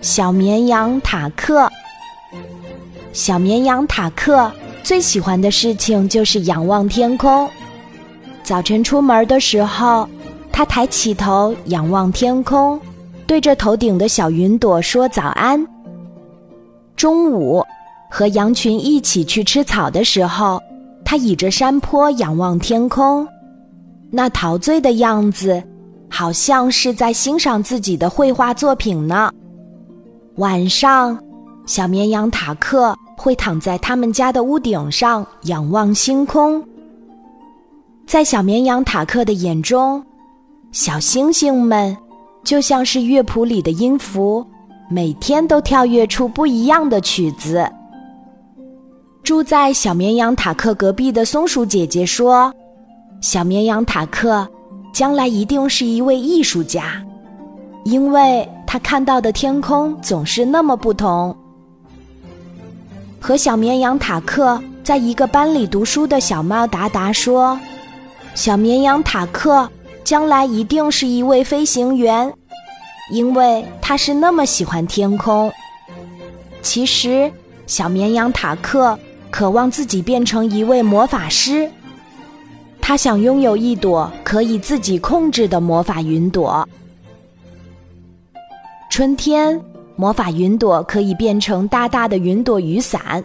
小绵羊塔克。小绵羊塔克最喜欢的事情就是仰望天空。早晨出门的时候，他抬起头仰望天空，对着头顶的小云朵说早安。中午，和羊群一起去吃草的时候，他倚着山坡仰望天空，那陶醉的样子，好像是在欣赏自己的绘画作品呢。晚上，小绵羊塔克会躺在他们家的屋顶上仰望星空。在小绵羊塔克的眼中，小星星们就像是乐谱里的音符，每天都跳跃出不一样的曲子。住在小绵羊塔克隔壁的松鼠姐姐说：“小绵羊塔克将来一定是一位艺术家，因为他看到的天空总是那么不同。”和小绵羊塔克在一个班里读书的小猫达达说。小绵羊塔克将来一定是一位飞行员，因为他是那么喜欢天空。其实，小绵羊塔克渴望自己变成一位魔法师，他想拥有一朵可以自己控制的魔法云朵。春天，魔法云朵可以变成大大的云朵雨伞，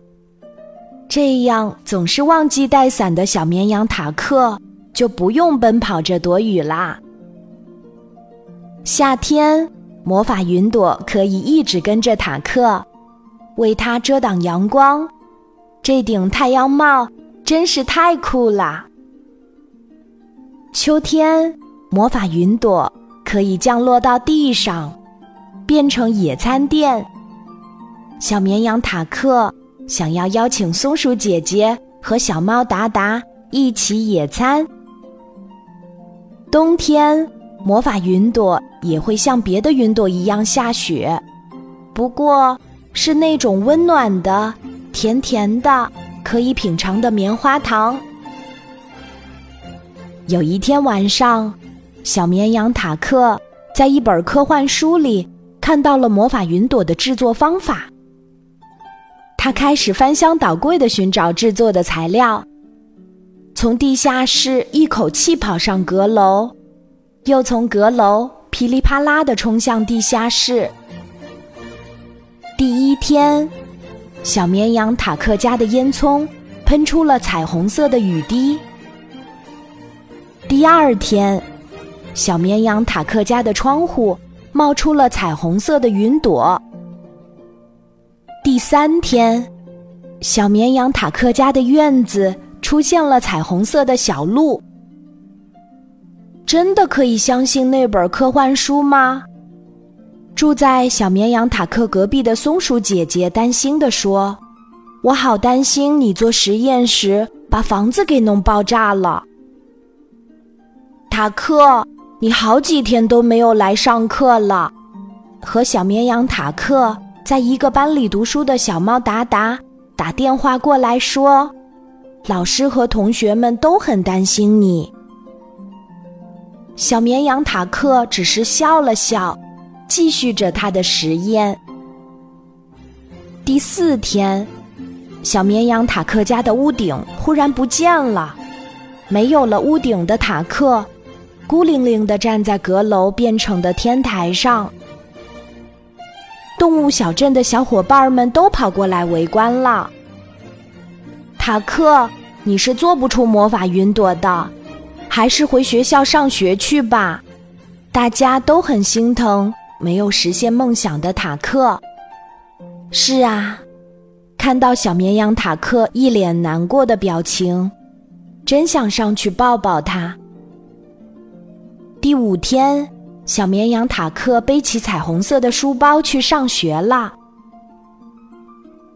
这样总是忘记带伞的小绵羊塔克。就不用奔跑着躲雨啦。夏天，魔法云朵可以一直跟着塔克，为他遮挡阳光。这顶太阳帽真是太酷啦！秋天，魔法云朵可以降落到地上，变成野餐垫。小绵羊塔克想要邀请松鼠姐姐和小猫达达一起野餐。冬天，魔法云朵也会像别的云朵一样下雪，不过是那种温暖的、甜甜的、可以品尝的棉花糖。有一天晚上，小绵羊塔克在一本科幻书里看到了魔法云朵的制作方法，他开始翻箱倒柜的寻找制作的材料。从地下室一口气跑上阁楼，又从阁楼噼里啪啦的冲向地下室。第一天，小绵羊塔克家的烟囱喷出了彩虹色的雨滴。第二天，小绵羊塔克家的窗户冒出了彩虹色的云朵。第三天，小绵羊塔克家的院子。出现了彩虹色的小鹿，真的可以相信那本科幻书吗？住在小绵羊塔克隔壁的松鼠姐姐担心地说：“我好担心你做实验时把房子给弄爆炸了。”塔克，你好几天都没有来上课了。和小绵羊塔克在一个班里读书的小猫达达打电话过来说。老师和同学们都很担心你。小绵羊塔克只是笑了笑，继续着他的实验。第四天，小绵羊塔克家的屋顶忽然不见了，没有了屋顶的塔克，孤零零的站在阁楼变成的天台上。动物小镇的小伙伴们都跑过来围观了。塔克，你是做不出魔法云朵的，还是回学校上学去吧。大家都很心疼没有实现梦想的塔克。是啊，看到小绵羊塔克一脸难过的表情，真想上去抱抱他。第五天，小绵羊塔克背起彩虹色的书包去上学了。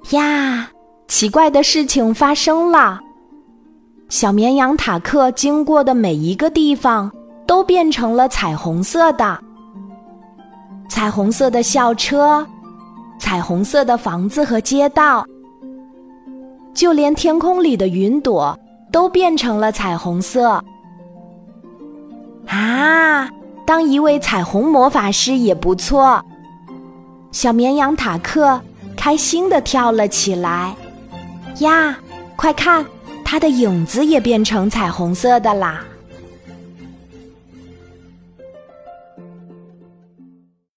呀！奇怪的事情发生了，小绵羊塔克经过的每一个地方都变成了彩虹色的，彩虹色的校车，彩虹色的房子和街道，就连天空里的云朵都变成了彩虹色。啊，当一位彩虹魔法师也不错。小绵羊塔克开心地跳了起来。呀，快看，它的影子也变成彩虹色的啦！